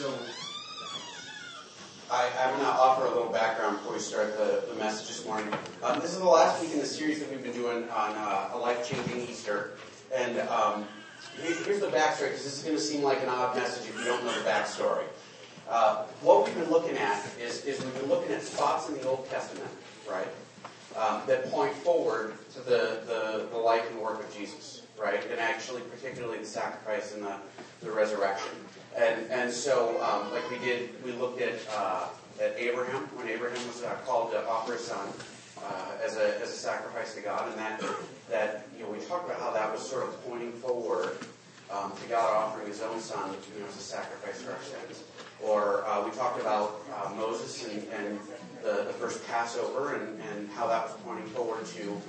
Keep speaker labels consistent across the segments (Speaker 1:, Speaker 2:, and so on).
Speaker 1: So
Speaker 2: I, I'm going to offer a little background before we start the, the message this morning. Um, this is the last week in the series that we've been doing on uh, a life-changing Easter. And um, here's the backstory, because this is going to seem like an odd message if you don't know the backstory. Uh, what we've been looking at is, is we've been looking at spots in the Old Testament, right, um, that point forward to the, the, the life and work of Jesus, right, and actually particularly the sacrifice and the, the resurrection. And, and so, um, like we did, we looked at, uh, at Abraham, when Abraham was uh, called to offer his son uh, as, a, as a sacrifice to God, and that, that, you know, we talked about how that was sort of pointing forward um, to God offering his own son you know, as a sacrifice for our sins. Or uh, we talked about uh, Moses and, and the, the first Passover and, and how that was pointing forward to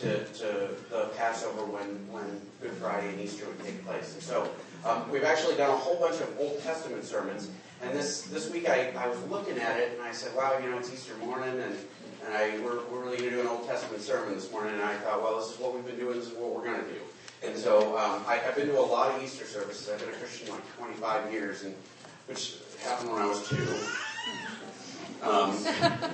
Speaker 2: to, to the Passover when, when Good Friday and Easter would take place. And so um, we've actually done a whole bunch of Old Testament sermons. And this, this week I, I was looking at it and I said, wow, you know, it's Easter morning and, and I, we're, we're really going to do an Old Testament sermon this morning. And I thought, well, this is what we've been doing, this is what we're going to do. And so um, I, have been to a lot of Easter services. I've been a Christian like 25 years, and which happened when I was two. Um,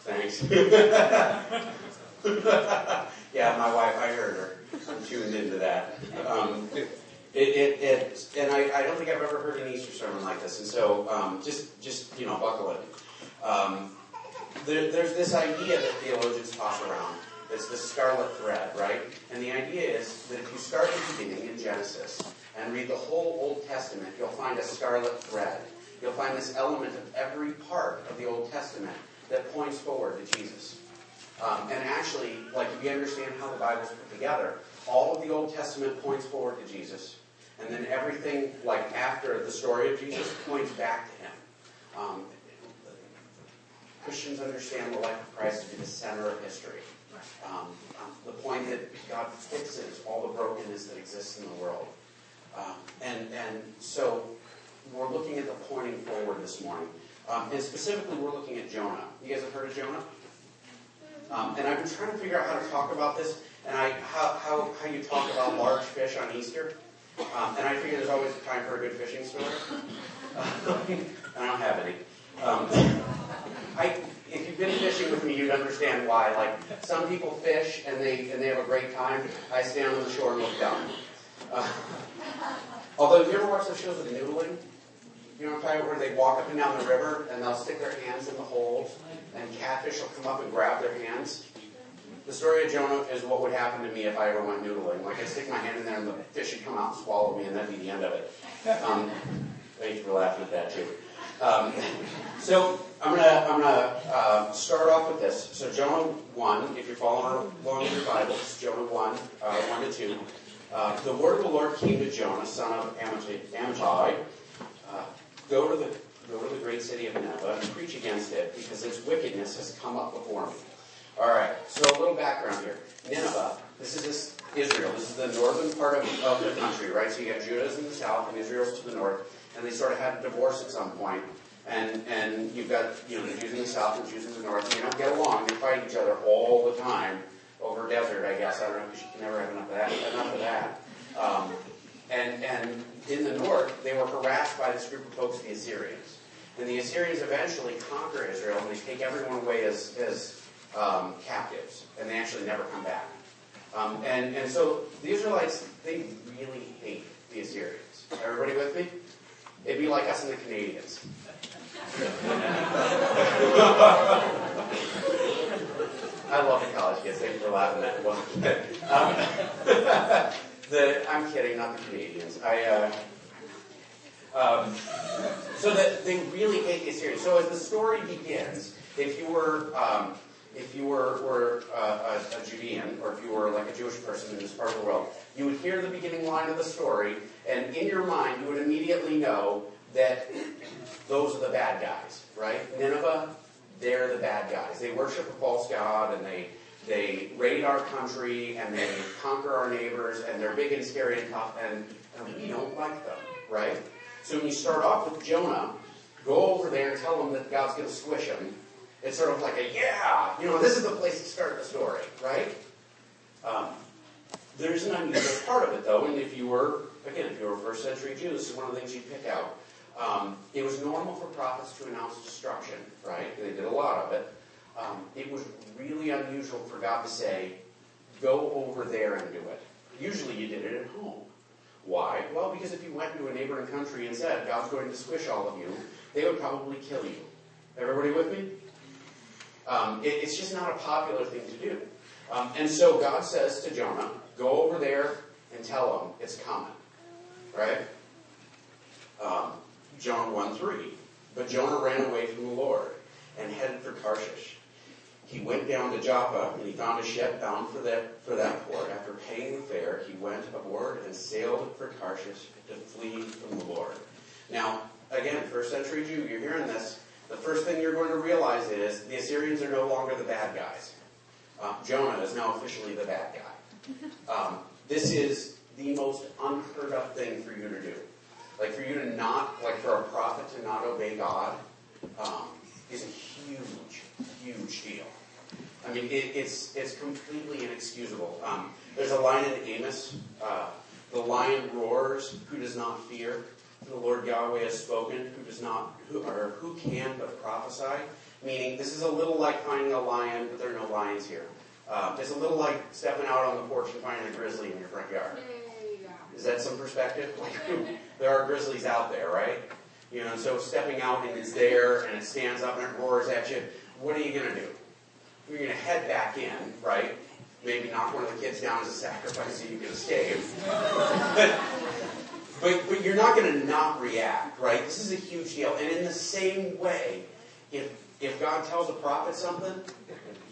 Speaker 2: thanks. yeah, my wife, I heard her. I'm tuned into that. Um, it, it, it, and I, I, don't think I've ever heard an Easter sermon like this, and so um, just, just you know, buckle in. Um, there, there's this idea that theologians toss around. It's the scarlet thread, right? And the idea is that if you start at the beginning in Genesis and read the whole Old Testament, you'll find a scarlet thread. You'll find this element of every part of the Old Testament that points forward to Jesus. Um, and actually, like if you understand how the Bible's put together, all of the Old Testament points forward to Jesus, and then everything like after the story of Jesus points back to Him. Um, Christians understand the life of Christ to be the center of history. Um, um, the point that God fixes all the brokenness that exists in the world. Um, and, and so we're looking at the pointing forward this morning. Um, and specifically, we're looking at Jonah. You guys have heard of Jonah? Um, and I've been trying to figure out how to talk about this and I, how, how, how you talk about large fish on Easter. Um, and I figure there's always a time for a good fishing story. and I don't have any. Um, I, if you've been fishing with me, you'd understand why. Like some people fish and they and they have a great time. I stand on the shore and look down. Uh, although, have you ever watched those shows with noodling? You know? Where they walk up and down the river and they'll stick their hands in the holes and catfish will come up and grab their hands. The story of Jonah is what would happen to me if I ever went noodling. Like I'd stick my hand in there and the fish would come out and swallow me and that'd be the end of it. Um, thanks for laughing at that too. Um, so I'm gonna I'm gonna uh, start off with this. So Jonah one, if you're following along in your Bibles, Jonah one, uh, one to two. Uh, the word of the Lord came to Jonah, son of. Amittai uh, go to the go to the great city of Nineveh and preach against it, because its wickedness has come up before me. All right, so a little background here. Nineveh, this is this Israel. This is the northern part of, of the country, right? So you have Judah's in the south and Israel's to the north, and they sort of had a divorce at some point. And and you've got you know the Jews in the south and Jews in the north, and they don't get along. They fight each other all the time over desert, I guess. I don't know because you can never have enough of that. Enough of that. Um, and and in the north, they were harassed by this group of folks, the Assyrians. And the Assyrians eventually conquer Israel, and they take everyone away as, as um, captives, and they actually never come back. Um, and, and so the Israelites, they really hate the Assyrians. Everybody with me? It'd be like us and the Canadians. I love the college kids. Thank you for laughing at that. um, the, I'm kidding, not the Canadians. I, uh, um, so that they really hate the Assyrians. So as the story begins, if you were um, if you were, were uh, a, a, Judean, or if you were like a Jewish person in this part of the world, you would hear the beginning line of the story, and in your mind, you would immediately know that those are the bad guys, right? Nineveh, they're the bad guys. They worship a false god, and they they raid our country, and they conquer our neighbors, and they're big and scary and tough, and, and we don't like them, right? So when you start off with Jonah, go over there and tell them that God's going to squish them it's sort of like a, yeah, you know, this is the place to start the story, right? Um, there's an unusual part of it, though, and if you were, again, if you were first century Jew, this is one of the things you pick out. Um, it was normal for prophets to announce destruction, right? They did a lot of it. Um, it was really unusual for God to say, go over there and do it. Usually you did it at home. Why? Well, because if you went to a neighboring country and said, God's going to squish all of you, they would probably kill you. Everybody with me? Um, it, it's just not a popular thing to do. Um, and so God says to Jonah, go over there and tell them it's coming. Right? Um, Jonah 1 3. But Jonah ran away from the Lord and headed for Tarshish. He went down to Joppa and he found a ship bound for that, for that port. After paying the fare, he went aboard and sailed for Tarshish to flee from the Lord. Now, again, first century Jew, you're hearing this. The first thing you're going to realize is the Assyrians are no longer the bad guys. Uh, Jonah is now officially the bad guy. Um, this is the most unheard of thing for you to do. Like for you to not, like for a prophet to not obey God, um, is a huge, huge deal. I mean, it, it's it's completely inexcusable. Um, there's a line in Amos: uh, "The lion roars; who does not fear? The Lord Yahweh has spoken; who does not, who or who can but prophesy?" Meaning, this is a little like finding a lion, but there are no lions here. Uh, it's a little like stepping out on the porch and finding a grizzly in your front yard. Is that some perspective? Like, there are grizzlies out there, right? You know, so stepping out and it's there and it stands up and it roars at you. What are you going to do? You're going to head back in, right? Maybe knock one of the kids down as a sacrifice so you can escape. but, but you're not going to not react, right? This is a huge deal. And in the same way, if, if God tells a prophet something,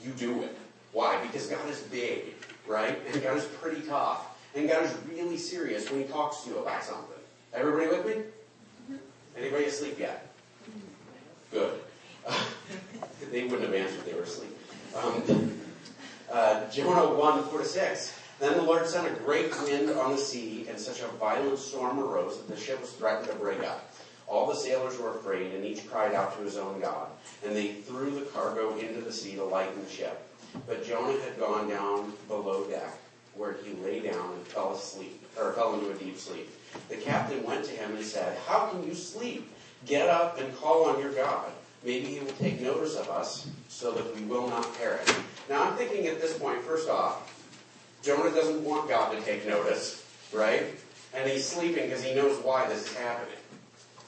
Speaker 2: you do it. Why? Because God is big, right? And God is pretty tough. And God is really serious when He talks to you about something. Everybody with me? Mm-hmm. Anybody asleep yet? Good. They wouldn't have answered if they were asleep. Um, uh, Jonah 1, 4 to 6. Then the Lord sent a great wind on the sea, and such a violent storm arose that the ship was threatened to break up. All the sailors were afraid, and each cried out to his own God. And they threw the cargo into the sea to lighten the ship. But Jonah had gone down below deck, where he lay down and fell asleep, or fell into a deep sleep. The captain went to him and said, How can you sleep? Get up and call on your God. Maybe he will take notice of us so that we will not perish. Now I'm thinking at this point, first off, Jonah doesn't want God to take notice, right? And he's sleeping because he knows why this is happening.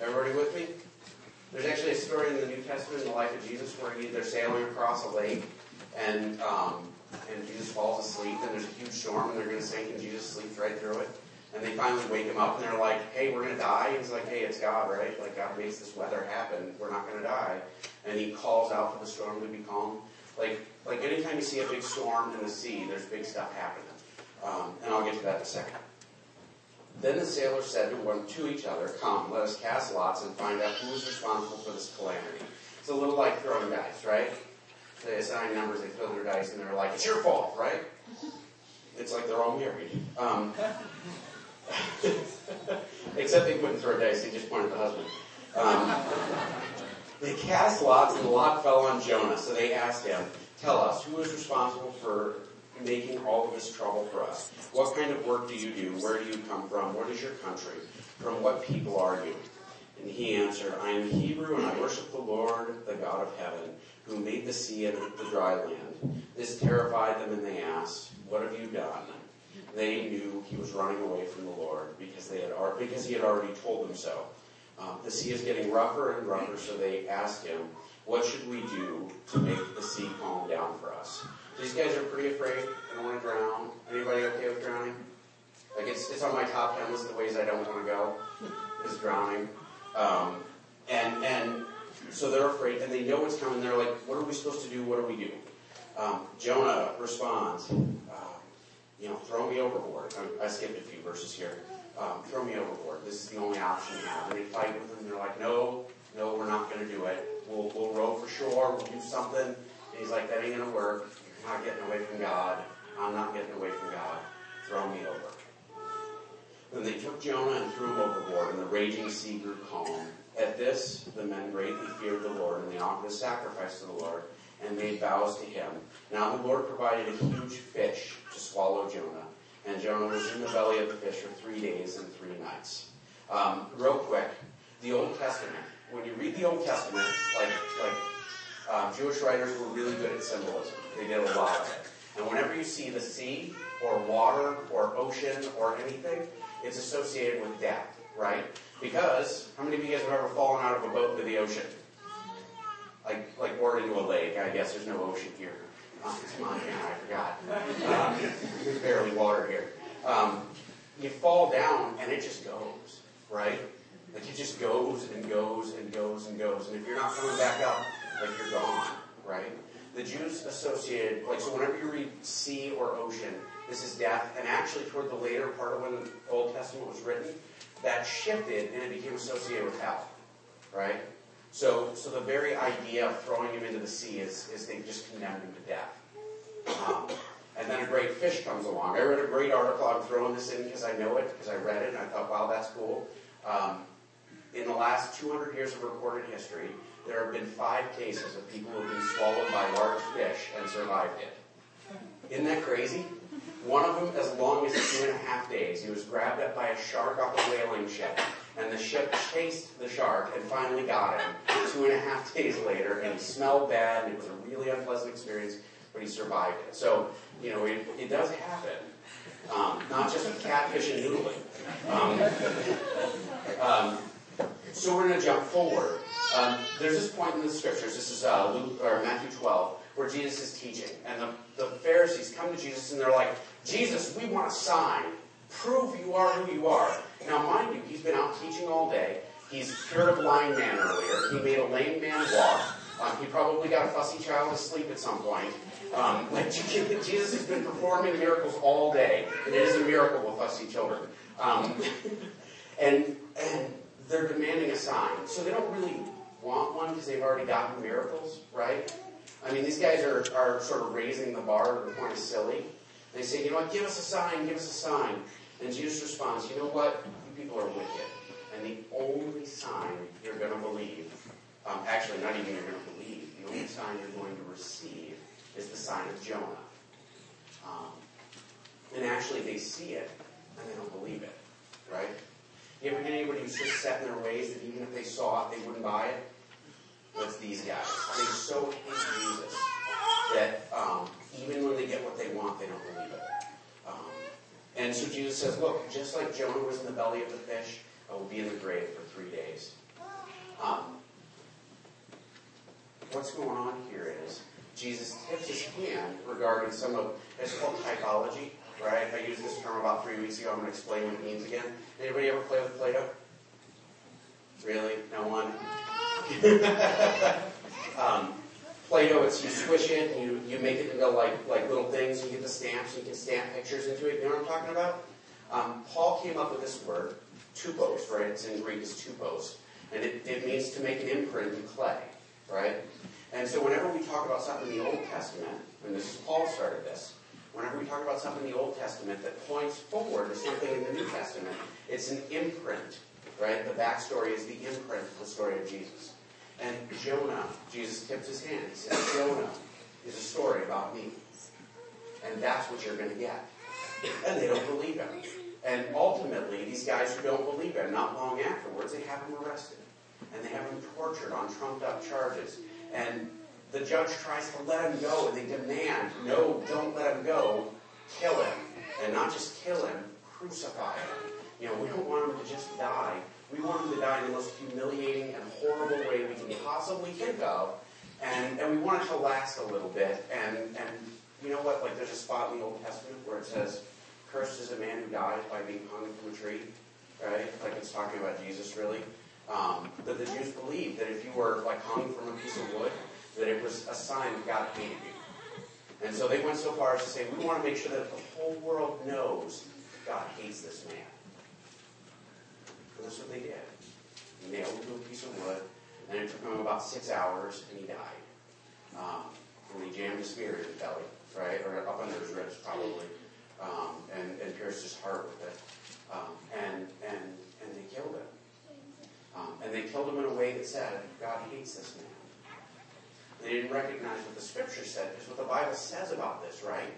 Speaker 2: Everybody with me? There's actually a story in the New Testament in the life of Jesus where he, they're sailing across a lake and um, and Jesus falls asleep and there's a huge storm and they're going to sink and Jesus sleeps right through it. And they finally wake him up and they're like, hey, we're going to die. And he's like, hey, it's God, right? Like, God makes this weather happen. We're not going to die. And he calls out for the storm to be calm. Like, like anytime you see a big storm in the sea, there's big stuff happening. Um, and I'll get to that in a second. Then the sailors said to one to each other, Come, let us cast lots and find out who is responsible for this calamity. It's a little like throwing dice, right? They assign numbers, they throw their dice, and they're like, It's your fault, right? It's like they're all married. Um, Except they couldn't throw dice, he just pointed at the husband. Um, they cast lots, and the lot fell on Jonah. So they asked him, Tell us, who is responsible for making all of this trouble for us? What kind of work do you do? Where do you come from? What is your country? From what people are you? And he answered, I am Hebrew, and I worship the Lord, the God of heaven, who made the sea and the dry land. This terrified them, and they asked, What have you done? They knew he was running away from the Lord because they had because he had already told them so. Um, the sea is getting rougher and rougher, so they asked him, "What should we do to make the sea calm down for us?" These guys are pretty afraid. They don't want to drown. Anybody okay with drowning? Like it's it's on my top ten list of ways I don't want to go is drowning. Um, and and so they're afraid, and they know what's coming. They're like, "What are we supposed to do? What do we do?" Um, Jonah responds, you know, throw me overboard. I, I skipped a few verses here. Um, throw me overboard. This is the only option we have. And they fight with them. They're like, no, no, we're not going to do it. We'll, we'll row for shore. We'll do something. And he's like, that ain't going to work. You're not getting away from God. I'm not getting away from God. Throw me over. Then they took Jonah and threw him overboard, and the raging sea grew calm. At this, the men greatly feared the Lord, and they offered a sacrifice to the Lord and made vows to him. Now the Lord provided a huge fish to swallow Jonah, and Jonah was in the belly of the fish for three days and three nights. Um, real quick, the Old Testament. When you read the Old Testament, like like uh, Jewish writers were really good at symbolism. They did a lot of it. And whenever you see the sea or water or ocean or anything, it's associated with death, right? Because how many of you guys have ever fallen out of a boat into the ocean? Like like or into a lake? I guess there's no ocean here. It's Montana, I forgot. Um, there's barely water here. Um, you fall down and it just goes, right? Like it just goes and goes and goes and goes. And if you're not coming back up, like you're gone, right? The Jews associated, like, so whenever you read sea or ocean, this is death. And actually, toward the later part of when the Old Testament was written, that shifted and it became associated with hell, right? So, so the very idea of throwing him into the sea is, is they just condemned him to death. Um, and then a great fish comes along. I read a great article. I'm throwing this in because I know it, because I read it, and I thought, wow, that's cool. Um, in the last 200 years of recorded history, there have been five cases of people who have been swallowed by large fish and survived it. Isn't that crazy? One of them as long as two and a half days. He was grabbed up by a shark off a whaling ship, and the ship chased the shark and finally got him two and a half days later, and he smelled bad, and it was a really unpleasant experience, but he survived it. So, you know, it, it does happen. Um, not just with catfish and noodling. Um, um, so we're going to jump forward. Um, there's this point in the scriptures, this is uh, Luke, or Matthew 12, where Jesus is teaching. And the, the Pharisees come to Jesus and they're like, Jesus, we want a sign. Prove you are who you are. Now, mind you, he's been out teaching all day. He's cured a blind man earlier. He made a lame man walk. Um, he probably got a fussy child asleep at some point. Um, like Jesus has been performing miracles all day. And it is a miracle with fussy children. Um, and and they're demanding a sign. So they don't really want one because they've already gotten miracles, right? I mean, these guys are, are sort of raising the bar to the point of silly. They say, you know what, give us a sign, give us a sign. And Jesus responds, you know what, people are wicked. And the only sign you're going to believe, um, actually, not even you're going to believe, the only sign you're going to receive is the sign of Jonah. Um, and actually, they see it and they don't believe it, right? You ever get anybody who's just set in their ways that even if they saw it, they wouldn't buy it? That's these guys. They so hate Jesus that um, even when they get what they want, they don't believe it. And so Jesus says, look, just like Jonah was in the belly of the fish, I will be in the grave for three days. Um, what's going on here is Jesus tips his hand regarding some of, it's called typology, right? I used this term about three weeks ago. I'm going to explain what it means again. Anybody ever play with Play-Doh? Really? No one? um, Play-Doh, it's you squish it and you, you make it into like, like little things. You get the stamps. You can stamp pictures into it. You know what I'm talking about? Um, Paul came up with this word, tupos, right? It's in Greek, it's tupos. And it, it means to make an imprint in clay, right? And so whenever we talk about something in the Old Testament, and this is Paul started this, whenever we talk about something in the Old Testament that points forward to something in the New Testament, it's an imprint, right? The backstory is the imprint of the story of Jesus. And Jonah, Jesus tips his hand. He says, Jonah is a story about me. And that's what you're going to get. And they don't believe him. And ultimately, these guys who don't believe him, not long afterwards, they have him arrested. And they have him tortured on trumped up charges. And the judge tries to let him go, and they demand, no, don't let him go, kill him. And not just kill him, crucify him. You know, we don't want him to just die. We want him to die in the most humiliating and horrible way we can possibly think of. And, and we want it to last a little bit. And, and you know what? Like there's a spot in the Old Testament where it says, cursed is a man who dies by being hung from a tree. Right? Like it's talking about Jesus, really. Um, but the Jews believed that if you were like hung from a piece of wood, that it was a sign that God hated you. And so they went so far as to say, we want to make sure that the whole world knows God hates this man. That's what they did. He nailed him to a piece of wood, and it took him about six hours, and he died. Um, and they jammed a spear in his belly, right? Or up under his ribs, probably, um, and, and pierced his heart with it. Um, and, and, and they killed him. Um, and they killed him in a way that said, God hates this man. They didn't recognize what the scripture said, because what the Bible says about this, right?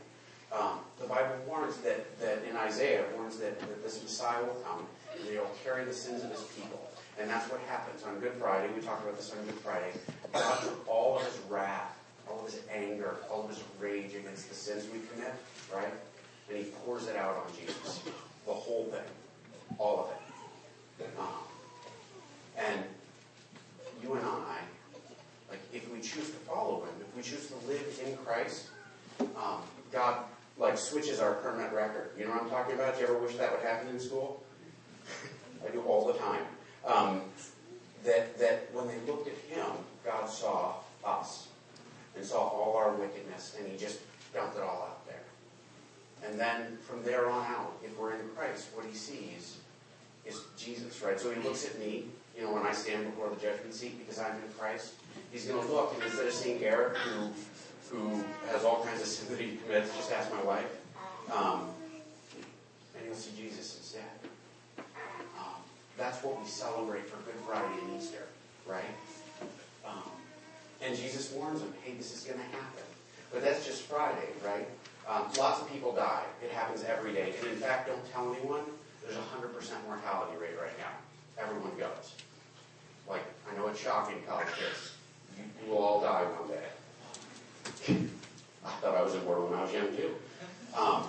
Speaker 2: Um, the Bible warns that, that in Isaiah, warns that, that this Messiah will come, and he'll carry the sins of his people. And that's what happens on Good Friday. We talked about this on Good Friday. God took all of his wrath, all of his anger, all of his rage against the sins we commit, right? And he pours it out on Jesus. The whole thing. All of it. Um, and you and I, like if we choose to follow him, if we choose to live in Christ, um, God like switches our permanent record. You know what I'm talking about? Do you ever wish that would happen in school? I do all the time. Um, that that when they looked at him, God saw us and saw all our wickedness, and He just dumped it all out there. And then from there on out, if we're in Christ, what He sees is Jesus, right? So He looks at me, you know, when I stand before the judgment seat because I'm in Christ. He's going to look, and instead of seeing Eric, who who has all kinds of sin that he commits, just ask my wife, um, and he'll see Jesus instead. That's what we celebrate for Good Friday and Easter, right? Um, and Jesus warns them, hey, this is going to happen. But that's just Friday, right? Um, lots of people die. It happens every day. And in fact, don't tell anyone, there's a 100% mortality rate right now. Everyone goes. Like, I know it's shocking, college kids. You, will all die one day. I thought I was immortal when I was young too. Um,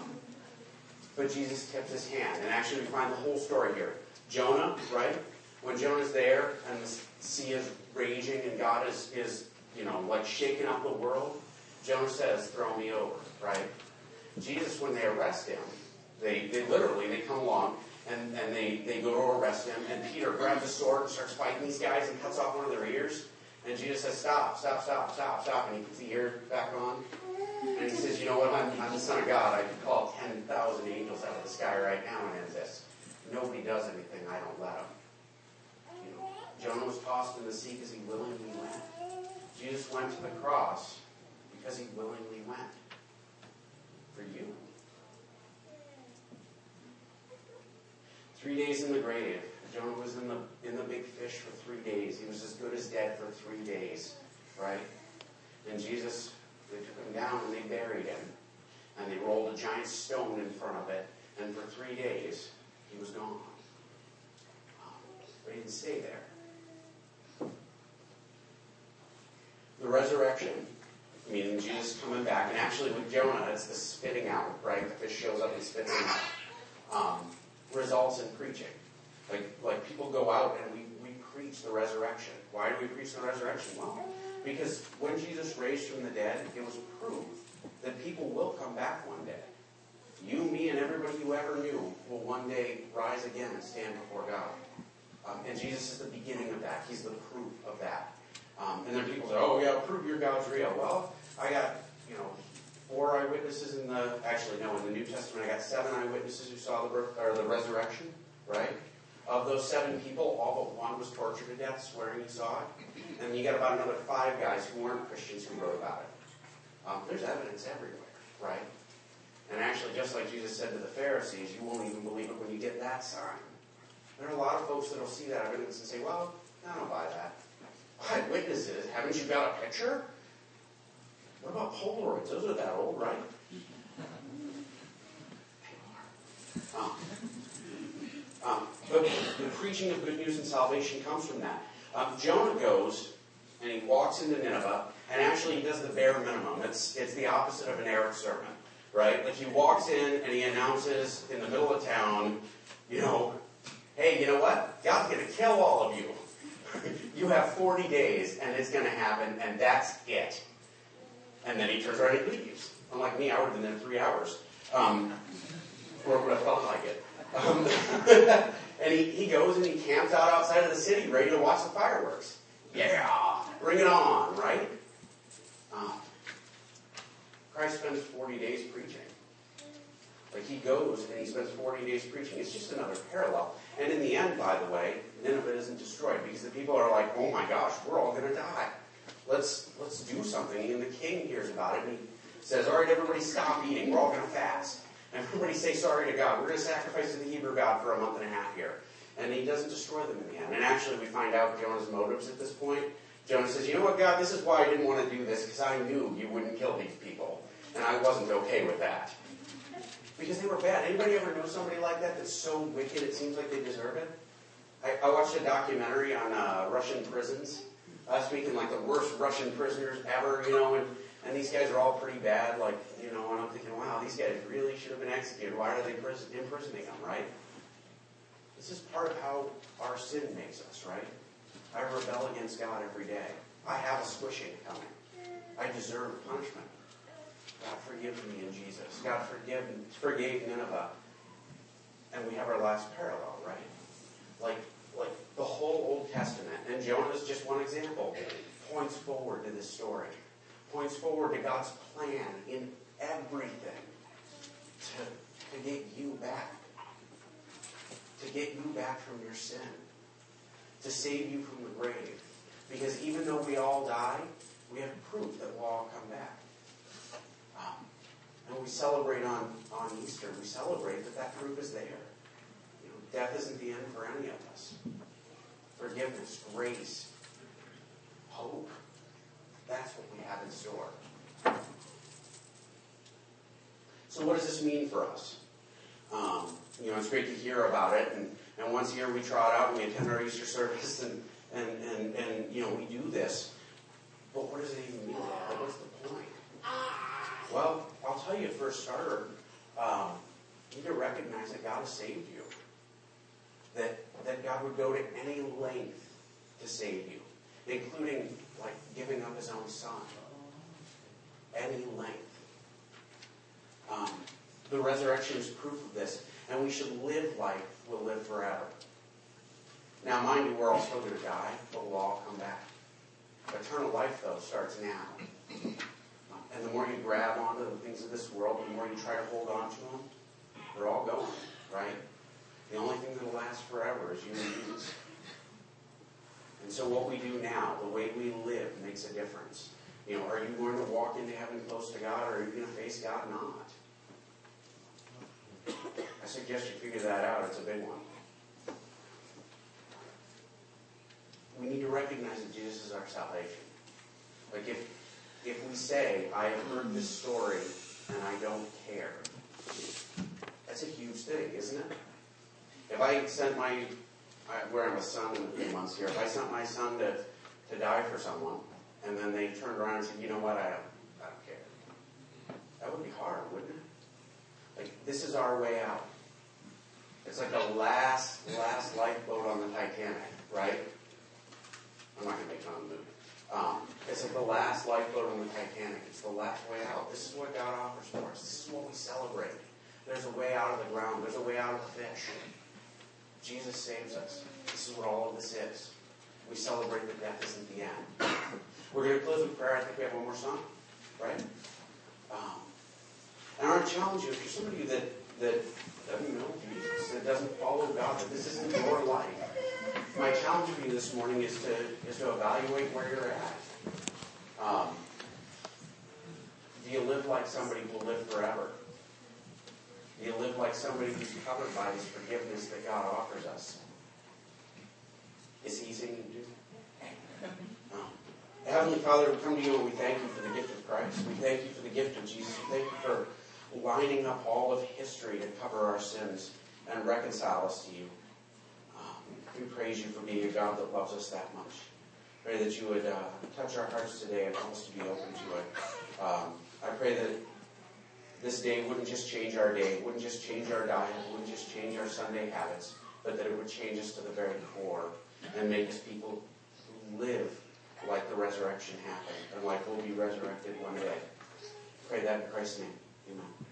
Speaker 2: but Jesus kept his hand. And actually, we find the whole story here. Jonah, right? When Jonah's there and the sea is raging and God is, is you know, like shaking up the world, Jonah says, throw me over, right? Jesus, when they arrest him, they, they literally, they come along and, and they, they go to arrest him, and Peter grabs a sword and starts fighting these guys and cuts off one of their ears. And Jesus says, Stop, stop, stop, stop, stop. And he puts the ear back on. And he says, You know what? I'm, I'm the Son of God. I could call 10,000 angels out of the sky right now and end this. Nobody does anything, I don't let them. You know, Jonah was tossed in the sea because he willingly went. Jesus went to the cross because he willingly went. For you. Three days in the grave. Jonah was in the in the big fish for three days. He was as good as dead for three days, right? And Jesus, they took him down and they buried him, and they rolled a giant stone in front of it, and for three days he was gone. But he didn't stay there. The resurrection, meaning Jesus coming back, and actually with Jonah, it's the spitting out, right? The fish shows up and spits him out. Um, results in preaching. Like, like people go out and we, we preach the resurrection. Why do we preach the resurrection? Well, because when Jesus raised from the dead, it was proof that people will come back one day. You, me, and everybody you ever knew will one day rise again and stand before God. Um, and Jesus is the beginning of that. He's the proof of that. Um, and then people say, oh, yeah, prove your God's real. Well, I got, you know, four eyewitnesses in the, actually, no, in the New Testament, I got seven eyewitnesses who saw the birth, or the resurrection, right? Of those seven people, all but one was tortured to death, swearing he saw it. And you got about another five guys who weren't Christians who wrote about it. Um, there's evidence everywhere, right? And actually, just like Jesus said to the Pharisees, you won't even believe it when you get that sign. There are a lot of folks that will see that evidence and say, well, I don't buy that. Eyewitnesses, haven't you got a picture? What about Polaroids? Those are that old, right? Um, um, but the preaching of good news and salvation comes from that. Um, Jonah goes and he walks into Nineveh, and actually he does the bare minimum. It's, it's the opposite of an Eric sermon, right? Like he walks in and he announces in the middle of town, you know, hey, you know what? God's going to kill all of you. you have 40 days and it's going to happen, and that's it. And then he turns around and leaves. Unlike me, I would have been there three hours. Um, or would have felt like it. Um, and he, he goes and he camps out outside of the city ready to watch the fireworks. Yeah, bring it on, right? Um, Christ spends 40 days preaching. Like he goes and he spends 40 days preaching. It's just another parallel. And in the end, by the way, Nineveh isn't destroyed because the people are like, oh my gosh, we're all going to die. Let's, let's do something. And the king hears about it and he says, all right, everybody stop eating. We're all going to fast. And everybody say sorry to God. We're going to sacrifice to the Hebrew God for a month and a half here. And he doesn't destroy them in the end. And actually, we find out Jonah's motives at this point. Jonah says, you know what, God, this is why I didn't want to do this, because I knew you wouldn't kill these. And I wasn't okay with that. Because they were bad. Anybody ever know somebody like that that's so wicked it seems like they deserve it? I, I watched a documentary on uh, Russian prisons last week and like the worst Russian prisoners ever, you know, and, and these guys are all pretty bad, like, you know, and I'm thinking, wow, these guys really should have been executed. Why are they prison, imprisoning them, right? This is part of how our sin makes us, right? I rebel against God every day. I have a squishing coming. I deserve punishment. God forgive me in Jesus. God forgive, forgave Nineveh. And we have our last parallel, right? Like, like the whole Old Testament, and Jonah is just one example, points forward to this story. Points forward to God's plan in everything to, to get you back. To get you back from your sin. To save you from the grave. Because even though we all die, we have proof that we'll all come back. And we celebrate on, on Easter, we celebrate that that proof is there. You know, death isn't the end for any of us. Forgiveness, grace, hope. That's what we have in store. So what does this mean for us? Um, you know, it's great to hear about it, and, and once a year we trot out and we attend our Easter service, and, and, and, and you know, we do this. But what does it even mean? Like, what's the point? Well, I'll tell you for a starter, um, you need to recognize that God has saved you. That, that God would go to any length to save you, including like giving up his own son. Any length. Um, the resurrection is proof of this, and we should live like we'll live forever. Now, mind you, we're all still going to die, but we'll all come back. Eternal life, though, starts now. And the more you grab onto the things of this world, the more you try to hold on to them, they're all going, right? The only thing that will last forever is you and Jesus. And so what we do now, the way we live, makes a difference. You know, are you going to walk into heaven close to God, or are you going to face God not? I suggest you figure that out. It's a big one. We need to recognize that Jesus is our salvation. Like if if we say, I have heard this story and I don't care, that's a huge thing, isn't it? If I sent my, I, where I'm a son in a few months here, if I sent my son to, to die for someone, and then they turned around and said, you know what, I don't, I don't care. That would be hard, wouldn't it? Like, this is our way out. It's like the last, last lifeboat on the Titanic, right? I'm not going to make fun of the movie. Um, it's like the last lifeboat on the Titanic. It's the last way out. This is what God offers for us. This is what we celebrate. There's a way out of the ground. There's a way out of the fish. Jesus saves us. This is what all of this is. We celebrate that death isn't the end. We're going to close with prayer. I think we have one more song, right? Um, and I want to challenge you, if you're somebody that, that doesn't know Jesus, that doesn't follow God, that this isn't your life, my challenge for you this morning is to is to evaluate where you're at. Um, do you live like somebody who will live forever? Do you live like somebody who's covered by this forgiveness that God offers us? Is He to do. No. Heavenly Father, we come to you and we thank you for the gift of Christ. We thank you for the gift of Jesus. We thank you for lining up all of history to cover our sins and reconcile us to you. We praise you for being a God that loves us that much. Pray that you would uh, touch our hearts today and help us to be open to it. Um, I pray that this day wouldn't just change our day, wouldn't just change our diet, wouldn't just change our Sunday habits, but that it would change us to the very core and make us people who live like the resurrection happened and like we'll be resurrected one day. Pray that in Christ's name. Amen.